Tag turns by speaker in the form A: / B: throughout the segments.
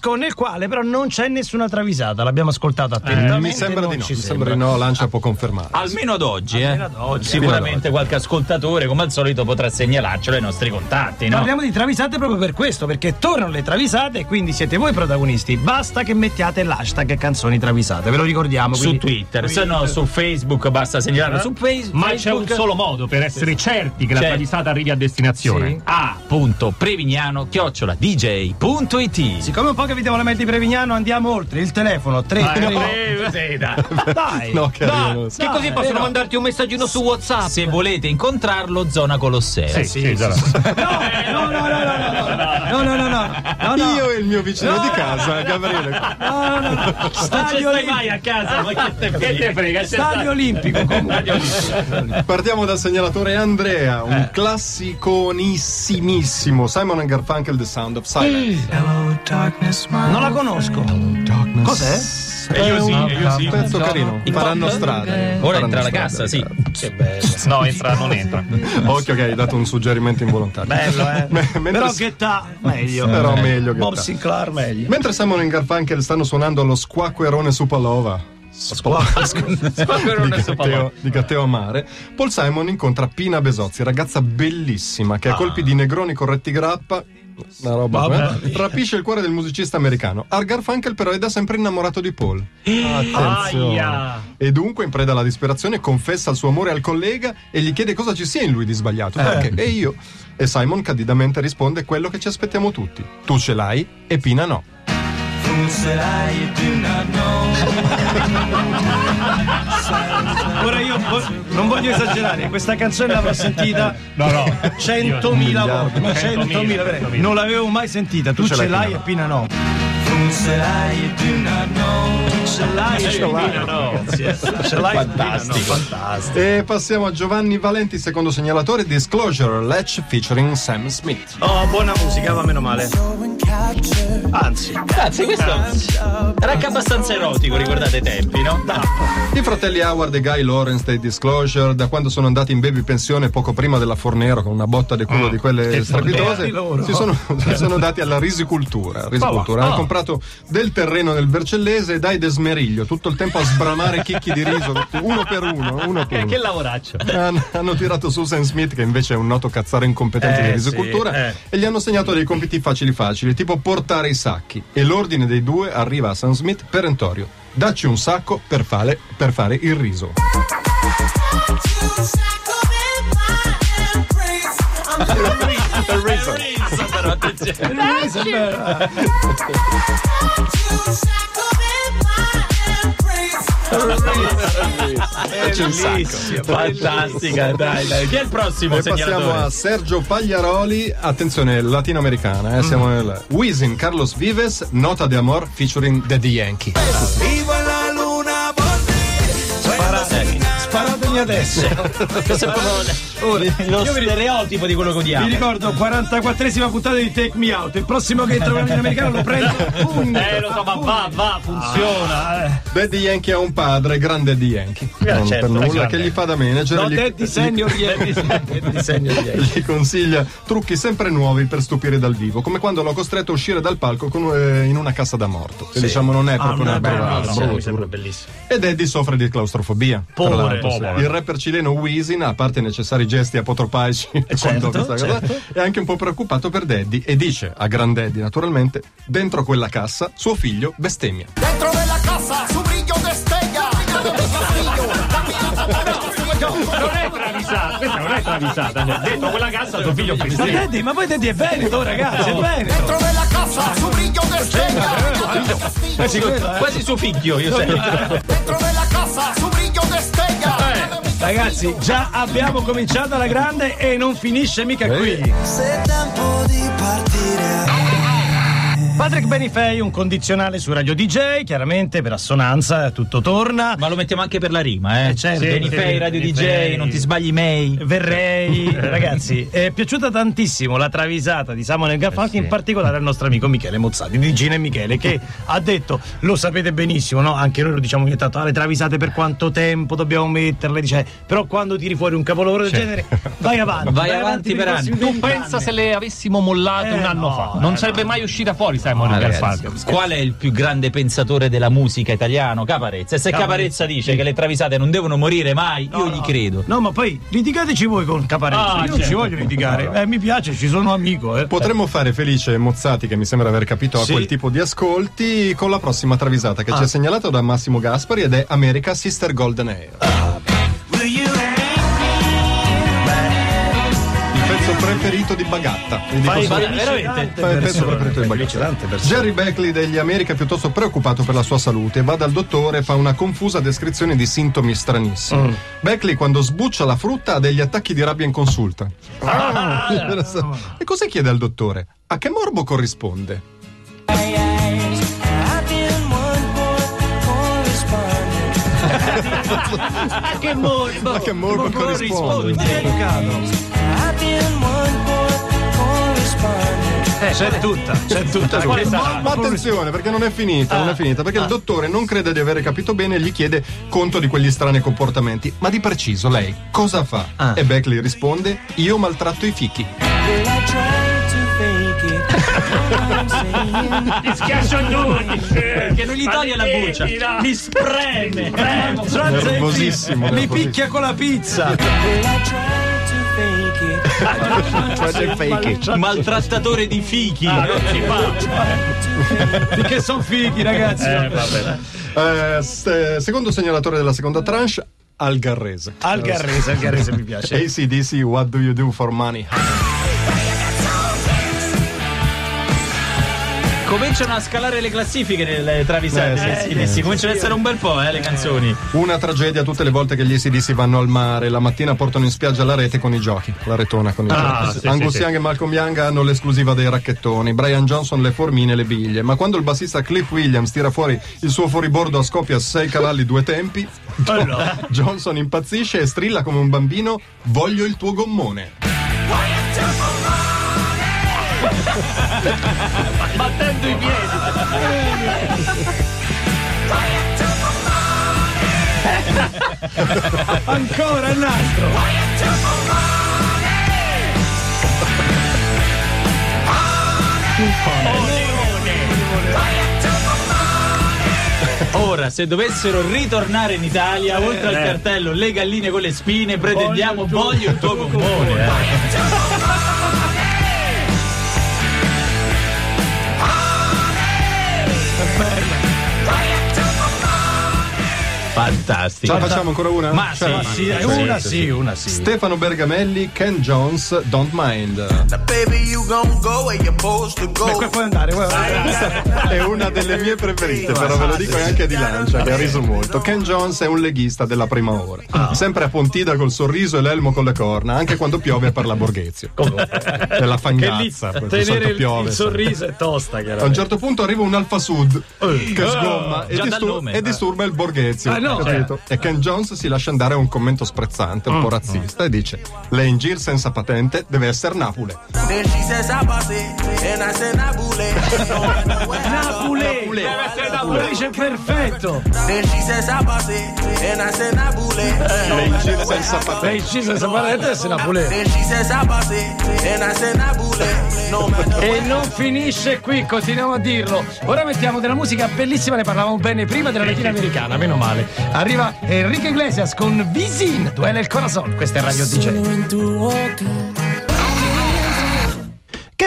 A: disco nel quale però non c'è nessuna travisata. L'abbiamo ascoltato attentamente.
B: Mi sembra di no, mi sembra di no, Lancia può confermare.
C: Almeno ad oggi,
A: Almeno
C: eh.
A: ad oggi.
C: Sicuramente qualche ascoltatore, come al solito, potrà segnalarcelo ai nostri contatti, no?
A: Parliamo di travisate proprio per questo, perché tornano le travisate e quindi siete voi protagonisti. Basta che mettiate l'hashtag canzoni travisate, ve lo ricordiamo.
C: Su
A: quindi-
C: Twitter, se no su Facebook basta segnalarlo
A: Eh?
C: su Facebook.
D: Ma c'è un solo modo per essere certi che la
C: C'è.
D: travisata arrivi a destinazione.
A: Sì.
C: a.prevignano chiocciola dj.it
A: Siccome un po' che vi devo la di Prevignano, andiamo oltre. Il telefono 3
D: Eh,
A: Dai,
B: No, che arrivano.
D: Che così possono
A: vero.
D: mandarti un messaggino su WhatsApp.
C: se volete incontrarlo zona Colosseo
D: Sì, sì, già.
A: No, no, no, no, no, no, no, no, no, no, no.
B: Io e il mio vicino
A: No,
B: di
A: no,
B: casa, Gabriele.
A: No, no, no.
C: non
A: Stadio
C: stai mai
A: Olimpico.
C: a casa ma che te
D: Che te
C: frega?
A: Stadio Olimpico. comunque.
B: Partiamo dal segnalatore Andrea, un classiconissimissimo Simon Garfunkel The Sound of Silence.
A: Non la conosco. Cos'è?
D: E io sì,
B: È un-
D: e io sì.
B: un pezzo carino. Faranno strada.
C: ora
B: Faranno
C: entra la cassa sì
D: No, entra, non entra.
B: Occhio che hai dato un suggerimento involontario.
A: Bello, eh.
B: Mentre
A: Però che ta meglio.
B: Però meglio che
A: Bob
B: ta.
A: Sinclair meglio.
B: Mentre Simon e Garfunkel stanno suonando lo squacquerone su Palova di Gatteo, di Gatteo Amare, Paul Simon incontra Pina Besozzi, ragazza bellissima che a colpi di negroni corretti grappa una roba
A: Vabbè.
B: eh, rapisce il cuore del musicista americano. Art Garfunkel però è da sempre innamorato di Paul. Attenzione.
D: Aia.
B: E dunque, in preda alla disperazione, confessa il suo amore al collega e gli chiede cosa ci sia in lui di sbagliato. Perché? E io? E Simon candidamente risponde quello che ci aspettiamo tutti. Tu ce l'hai e Pina no. Silence that I do not know.
A: Ora io non voglio esagerare, questa canzone l'avrò sentita
D: no, no.
A: 100.000 volte, ma
D: 100.000,
A: 100.000, non l'avevo mai sentita, tu,
B: tu
A: ce
B: l'hai
A: e Pina no. Silence that I do not know. Ce l'hai e Pina no. Ce l'hai Pina no. Fantastico.
B: E passiamo a Giovanni Valenti, secondo segnalatore Disclosure Latch featuring Sam Smith.
A: Oh, buona musica, va meno male. Anzi,
C: Grazie, questo era anche abbastanza erotico, ricordate i tempi, no?
B: I fratelli Howard e Guy Lawrence dei Disclosure, da quando sono andati in baby pensione poco prima della Fornero con una botta di culo di quelle strepitose, si sono, si sono dati alla risicultura. risicultura. Hanno comprato del terreno nel Vercellese e dai desmeriglio, tutto il tempo a sbramare chicchi di riso, uno per uno, uno per uno.
C: lavoraccio.
B: hanno, hanno tirato su Sam Smith che invece è un noto cazzaro incompetente
A: Eh,
B: di risicultura
A: sì, eh.
B: e gli hanno assegnato dei compiti facili facili tipo portare i sacchi e l'ordine dei due arriva a Sam Smith perentorio dacci un sacco per fare, per fare il riso
C: Però, attenzione.
B: dacci un sacco.
C: Fantastica, dai, dai. Chi è il prossimo
B: e passiamo a Sergio Pagliaroli. Attenzione latinoamericana eh, siamo nel Wisin Carlos Vives Nota de Amor featuring Daddy Yankee
A: sparatemi adesso.
C: Questo è proprio lo stereotipo di quello che
A: Vi
C: odiamo.
A: ricordo 44esima puntata di Take Me Out. Il prossimo che trovo in americano lo prendo. Pugno.
D: Eh, lo so, ma va, va, funziona. eh.
B: Daddy Yankee ha un padre grande Daddy Yankee non
A: certo,
B: per nulla
D: grande.
B: che gli fa da manager
A: No,
B: e gli-
A: Daddy Senior Yankee. Daddy Senior Yankee.
B: gli consiglia trucchi sempre nuovi per stupire dal vivo, come quando l'ho costretto a uscire dal palco con, eh, in una cassa da morto. Che diciamo non è proprio una
A: beh,
B: prova
A: no, no,
B: brutta.
A: mi sembra bellissimo.
B: Ed Eddie soffre di claustrofobia.
A: Povero,
D: povero.
B: Il rapper cileno Wisin, a parte i necessari gesti apotropaici,
A: certo,
B: questa cosa,
A: certo.
B: è anche un po' preoccupato per Daddy e dice a Granddaddy, naturalmente, dentro quella cassa suo figlio bestemmia.
E: Dentro de la casa
D: questa non è travisata. cioè, Dentro quella cassa tuo figlio
A: Ma ma poi Daddy è Veneto, ragazzi, è Veneto.
E: Dentro de la casa su brillo destella.
C: Quasi, quasi suo figlio, io sento.
E: Dentro de la casa su brillo destella.
A: Ragazzi, già abbiamo cominciato alla grande e non finisce mica qui. Patrick Benifei, un condizionale su Radio DJ, chiaramente per assonanza tutto torna.
C: Ma lo mettiamo anche per la rima, eh?
A: Eh, certo.
C: Benifei,
A: Sì,
C: Radio DJ,
A: Benifei.
C: non ti sbagli mai.
A: Verrei, ragazzi, è piaciuta tantissimo la travisata di Samuel Garfunkel, in particolare al nostro amico Michele Mozzati di Gina e Michele, che ha detto: Lo sapete benissimo, no? Anche noi lo diciamo ogni tanto, ah, le travisate per quanto tempo dobbiamo metterle, dice, però quando tiri fuori un capolavoro del genere, vai avanti,
C: Vai avanti per
A: i prossimi
D: Tu pensa se le avessimo mollate
A: Eh,
D: un anno
A: no,
D: fa?
A: eh,
D: Non
A: no.
D: sarebbe mai uscita fuori Simon
F: ragazzi.
D: Garfunkel.
C: Qual è il più grande pensatore della musica italiano? Caparezza. E se Caparezza dice che le travisate non devono morire mai, io gli credo.
A: No, ma poi litigateci voi con Caparezza.
D: Ah,
A: Io non
D: certo.
A: ci voglio litigare. Eh, mi piace, ci sono amico. Eh.
B: Potremmo fare felice Mozzati, che mi sembra aver capito a
A: Sì.
B: quel tipo di ascolti, con la prossima travisata che
A: Ah.
B: ci è segnalata da Massimo Gaspari ed è America Sister Golden Air. Il preferito di Bagatta.
A: Fai felici
C: veramente?
B: Fai il pezzo preferito di Bagatta. Jerry Beckley degli America è piuttosto preoccupato per la sua salute, va dal dottore e fa una confusa descrizione di sintomi stranissimi.
A: Mm.
B: Beckley quando sbuccia la frutta ha degli attacchi di rabbia in consulta.
A: Ah.
B: e cosa chiede al dottore? A che morbo corrisponde?
C: che morbo!
B: Ma che morbo corrisponde?
A: Eh, c'è tutta, c'è tutta. Che
D: sarà?
B: Ma attenzione, perché non è finita, non è finita, perché il dottore non crede di avere capito bene e gli chiede conto di quegli strani comportamenti. Ma di preciso, lei cosa fa? E Beckley risponde: Io maltratto i fichi.
D: Ti schiaccio tutti.
C: Che non gli toglie la buccia, li spreme.
B: Nervosissimo,
A: Mi picchia con la pizza.
C: Maltrattatore di fichi.
D: Ah, non si fa.
A: Perché sono fighi, ragazzi.
D: Eh, vabbè.
B: Eh, se- secondo segnalatore della seconda tranche, Algarrese.
A: Al Garrese, al Garrese mi piace.
B: ACDC, What Do You Do for Money?
C: Cominciano a scalare le classifiche nelle travisate.
B: Eh, sì,
C: Eh,
B: sì,
C: sì,
B: sì,
C: cominciano ad essere un bel po', eh, le canzoni.
B: Una tragedia tutte le volte che gli ACDC vanno al mare, la mattina portano in spiaggia la rete con i giochi, la retona con i
D: Ah,
B: giochi.
D: sì,
B: Angus
D: sì, sì.
B: Young e Malcolm Young hanno l'esclusiva dei racchettoni, Brian Johnson le formine e le biglie, ma quando il bassista Cliff Williams tira fuori il suo fuoribordo a scoppia a sei cavalli due tempi, Johnson impazzisce e strilla come un bambino voglio il tuo gommone.
D: Battendo i piedi.
A: Ancora il nastro.
C: Ora, se dovessero ritornare in Italia, oltre al cartello Le galline con le spine, pretendiamo voglio il tuo gommone. Fantastico.
B: Ce la facciamo ancora una?
C: Ma
B: Cioè,
C: sì,
A: Sì,
C: sì,
A: una sì, una sì.
B: Stefano Bergamelli, Ken Jones, Don't Mind.
E: Baby, you gon' go where you're supposed to go.
A: Beh, puoi andare, puoi andare.
B: È una delle mie preferite, però ve lo dico è anche di Lancia, che ha riso molto. Ken Jones è un leghista della prima ora. Sempre a Pontida col sorriso e l'elmo con le corna, anche quando piove per la Borghezio. È la questo
A: tenere il,
B: piove.
A: il sorriso è tosta,
B: A un certo punto arriva un Alfa Sud che sgomma e,
C: nome.
B: e disturba il Borghezio.
A: Ah, no,
B: capito? E Ken Jones si lascia andare a un commento sprezzante, un po' razzista, e dice: gir senza patente deve essere Napule.
E: Then she says, I boss it. And I said, Nabule.
A: Lo dice perfetto!
E: Then she says, I boss it. And I said, Nabule.
B: Lei gir senza
A: Lei
B: patente.
A: senza essere Napoli.
E: Then she says, I boss it. And I said, Nabule.
A: E non finisce qui, continuiamo a dirlo. Ora mettiamo della musica bellissima, ne parlavamo bene prima della latina americana, meno male. Arriva Enrique Iglesias con Visin, Duele il Corazon. Questa è Radio DJ.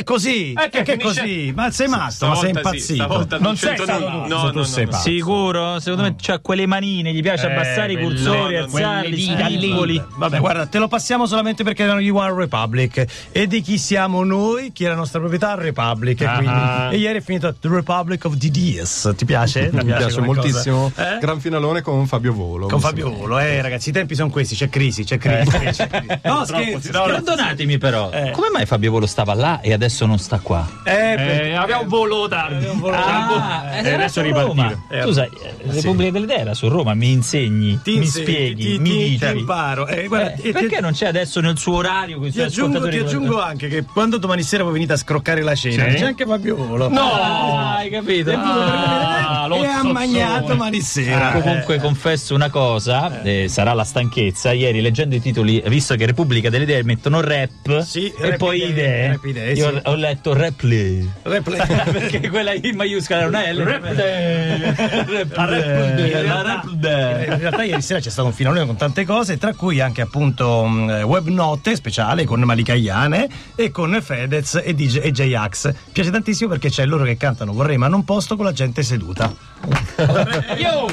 A: È così?
D: Eh, che
A: che è così? Ma sei matto, ma sei
D: sì,
A: impazzito.
D: stavolta
A: non
D: non
A: sei
D: nulla. No,
A: tu
D: no,
A: sei
D: no,
A: pazzo.
C: Sicuro? Secondo me c'ha quelle manine, gli piace
D: Eh,
C: abbassare i cursori,
D: no, no,
C: alzarli, spingoli.
A: Vabbè, guarda, te lo passiamo solamente perché erano gli One Republic. E di chi siamo noi? Chi è la nostra proprietà? Republic. E,
D: Ah.
A: quindi- e ieri è finito The Republic of DDS. Ti piace?
B: Mi piace moltissimo.
A: Eh?
B: Gran finalone con Fabio Volo.
A: Con Fabio. Volo, eh ragazzi, i tempi sono questi, c'è crisi, c'è crisi. c'è crisi. No, scherzo. no, no.
C: Perdonatemi però,
A: Eh.
C: come mai Fabio Volo stava là e adesso non sta qua?
A: Eh,
D: Eh, abbiamo un volo tardi.
C: Ah,
D: e
C: era
D: adesso
C: su
D: ripartire.
C: Roma. Tu sai, eh, Repubblica delle Idee era su Roma, mi insegni,
A: ti
C: mi
A: insegni,
C: spieghi,
A: ti,
C: mi dici.
A: ti imparo. Eh, guarda,
C: Eh, perché
A: ti-
C: non c'è adesso nel suo orario i
A: Ti aggiungo, ti aggiungo anche che quando domani sera voi venite a scroccare la cena,
D: Sì.
A: c'è anche Fabio Volo.
C: No, hai capito?
A: È venuto per
C: Ah,
A: e ha magnato domani sera.
C: Comunque confesso una cosa, eh, sarà la stanchezza. Ieri leggendo i titoli, visto che Repubblica delle Idee mettono rap
A: Sì,
C: e
A: rap
C: poi
A: idee,
C: idee,
A: rap idee,
C: io ho letto replay.
A: Replay.
C: Perché quella I maiuscola è una L.
A: In
C: La
A: realtà,
C: replay.
A: in realtà ieri sera c'è stato un finalone con tante cose, tra cui anche appunto mh, web note speciale con Malika Iane e con Fedez e, DJ, e J-Ax. Piace tantissimo perché c'è loro che cantano Vorrei ma non posto con la gente seduta.
C: Io!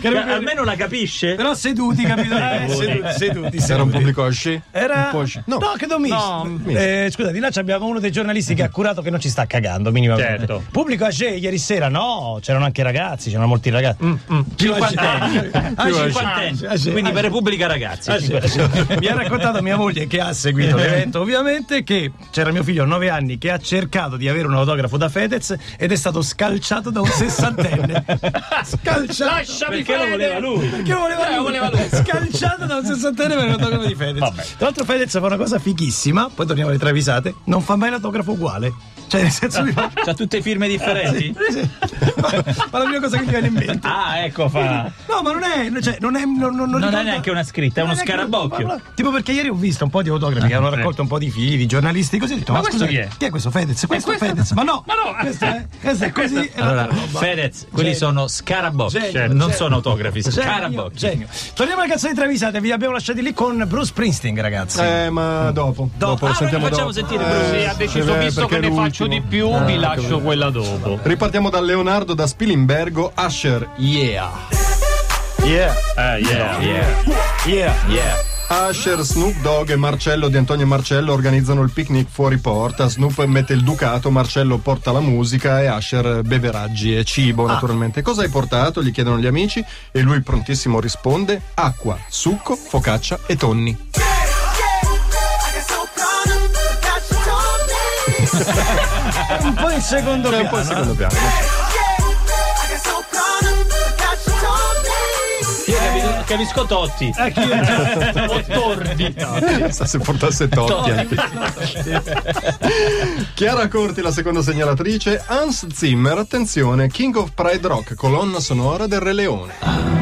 A: Che non-
C: Almeno la capisce?
A: Però seduti, capito? Eh, seduti, seduti,
B: Era un
A: seduti.
B: pubblico asci?
A: Era
B: Un po' asci-
A: no,
B: No.
A: credo misto.
C: No,
A: Eh, scusa, di là abbiamo uno dei giornalisti che ha curato che non ci sta cagando minimamente.
D: Certo.
A: Pubblico a ieri sera, no, c'erano anche ragazzi, c'erano molti ragazzi.
C: Cinquantenni.
A: Ah,
C: Cinquantenni.
A: ah.
C: Quindi per. Repubblica Ragazzi.
A: Ah. Mi ha raccontato mia moglie che ha seguito l'evento, ovviamente, che c'era mio figlio a 9 anni che ha cercato di avere un autografo da Fedez ed è stato scalciato da un sessantenne. scalciato.
D: Lasciami
C: Perché lo voleva lui.
A: Perché lo voleva
C: Eh,
A: lui?
C: voleva lui.
A: Scalciato da un sessantenne per l'autografo di Fedez.
D: Vabbè.
A: Tra l'altro Fedez fa una cosa fighissima, poi torniamo alle travisate, non fa mai l'autografo uguale. Cioè, nel senso fa...
C: C'ha tutte firme differenti?
A: Sì, sì. Ma ma la prima cosa che mi viene in mente.
C: Ah, ecco fa.
A: No, ma non è, cioè, non è, non, non,
C: Non è neanche una scritta, è uno scarabocchio.
A: ma- Tipo perché ieri ho visto un po' di autografi che hanno raccolto un po' di figli, di giornalisti così. Ho detto,
D: Ma
A: ma,
D: questo
A: scusa,
D: chi è?
A: Chi è questo Fedez? Questo è Fedez. Ma no,
D: Ma no.
A: questo è, questo è così.
C: Allora. Fedez, quelli
A: Genio.
C: sono scarabocchi,
A: Genio,
C: non sono autografi, scarabocchi.
A: genio. Torniamo alle canzoni travisate, vi abbiamo lasciati lì con Bruce Springsteen, ragazzi.
B: Eh, ma dopo. Dopo, lo
C: Ah,
B: sentiamo
C: noi facciamo
B: dopo.
C: sentire
B: Eh,
C: Bruce.
D: Sì, ha deciso,
B: eh,
D: visto che
B: perché
D: ne
B: è
D: faccio di più,
B: Eh,
D: vi lascio quella dopo.
B: Ripartiamo da Leonardo da Spilimbergo, Asher, yeah.
A: Yeah,
D: Eh, yeah.
A: yeah.
C: Yeah.
B: Asher, Snoop Dogg e Marcello di Antonio e Marcello organizzano il picnic fuori porta. Snoop mette il ducato, Marcello porta la musica e Asher beveraggi e cibo, naturalmente. Cosa hai portato? gli chiedono gli amici e lui prontissimo risponde: acqua, succo, focaccia e tonni.
A: Un po' in secondo
B: È un
A: piano.
B: po' il secondo piano.
C: Io capisco, Totti.
A: Eh, chi è?
C: O Tordi.
B: Se portasse Totti. anche. Chiara Corti, la seconda segnalatrice. Hans Zimmer, attenzione, King of Pride Rock, colonna sonora del Re Leone.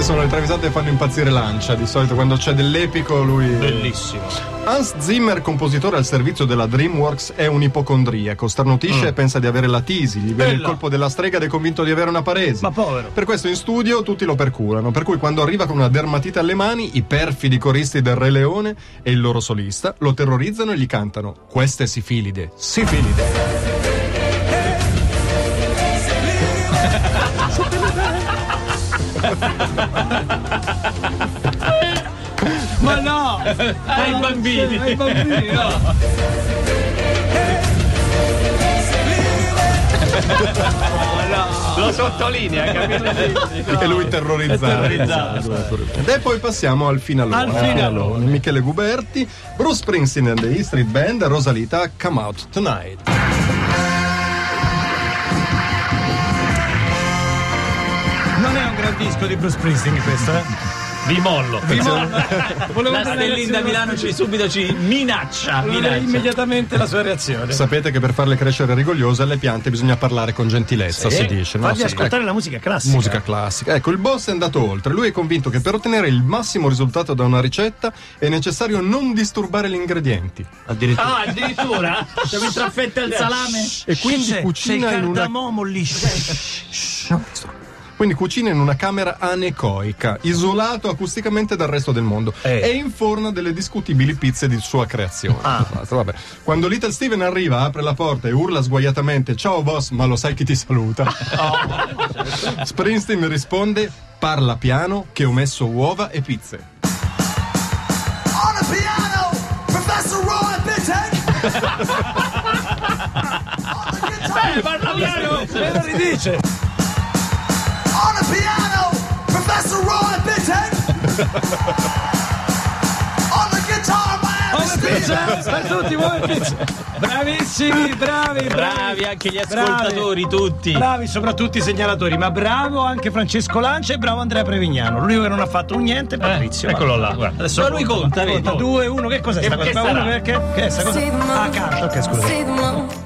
B: Queste sono le travisate che fanno impazzire Lancia. Di solito quando c'è dell'epico lui.
A: Bellissimo.
B: Hans Zimmer, compositore al servizio della DreamWorks, è un ipocondriaco. Starnutisce e pensa di avere la tisi. Gli viene il colpo della strega ed è convinto di avere una paresi.
A: Ma povero.
B: Per questo in studio tutti lo perculano. Per cui quando arriva con una dermatite alle mani, i perfidi coristi del Re Leone e il loro solista lo terrorizzano e gli cantano: Questa è Sifilide. Sifilide.
A: Ma no!
C: Ai bambini.
A: Ai bambini, no!
D: Lo sottolinea, capito?
B: E lui terrorizzato. E poi passiamo al finalone.
A: Al finalone.
B: Michele Guberti, Bruce Springsteen and the E Street Band, Rosalita, Come Out Tonight.
A: Disco di Bruce Springsteen questo, eh?
D: Vi mollo.
A: Volevo
C: La
A: fare
C: stellina
A: reazione-
C: Milano ci subito ci minaccia. Minaccia.
A: immediatamente la sua reazione.
B: Sapete che per farle crescere rigogliose alle piante bisogna parlare con gentilezza,
A: Sì.
B: si dice. no?
A: Fargli
B: Sì,
A: ascoltare
B: ecco.
A: la musica classica.
B: Musica classica. Ecco, il boss è andato oltre. Lui è convinto che per ottenere il massimo risultato da una ricetta è necessario non disturbare gli ingredienti.
C: Addirittura.
D: Ah, addirittura?
C: Siamo in traffetta al salame.
B: E quindi
A: Sei-
B: cucina
A: sei
B: in una
A: cardamomo lì.
B: Quindi cucina in una camera anecoica, isolato acusticamente dal resto del mondo
A: Eh.
B: e inforna delle discutibili pizze di sua creazione.
A: Ah.
B: Vabbè. Quando Little Steven arriva, apre la porta e urla sguaiatamente: Ciao boss, ma lo sai chi ti saluta? Springsteen risponde: Parla piano, che ho messo uova e pizze.
E: On the piano, Professor Roy Bittek. on the guitar,
D: Eh, parla piano!
A: Me lo ridice.
E: On the piano, Professor Roy Bittek. on the guitar, Miami
A: pizza? Stai tutti, pizza. Bravissimi, bravi, bravi.
C: Bravi anche gli
A: Bravi.
C: ascoltatori, tutti.
A: Bravi soprattutto i segnalatori, ma bravo anche Francesco Lancia e bravo Andrea Prevignano. L'unico che non ha fatto un niente è Patrizio.
D: Eh, eccolo là, guarda.
A: Adesso
C: Ma lui conta, vedi?
A: Due, uno, che cos'è sta
D: Che-
A: cosa?
D: che
A: Ma
D: sarà?
A: uno perché? Che è sta cosa? Ah, calcio, ok, scusa.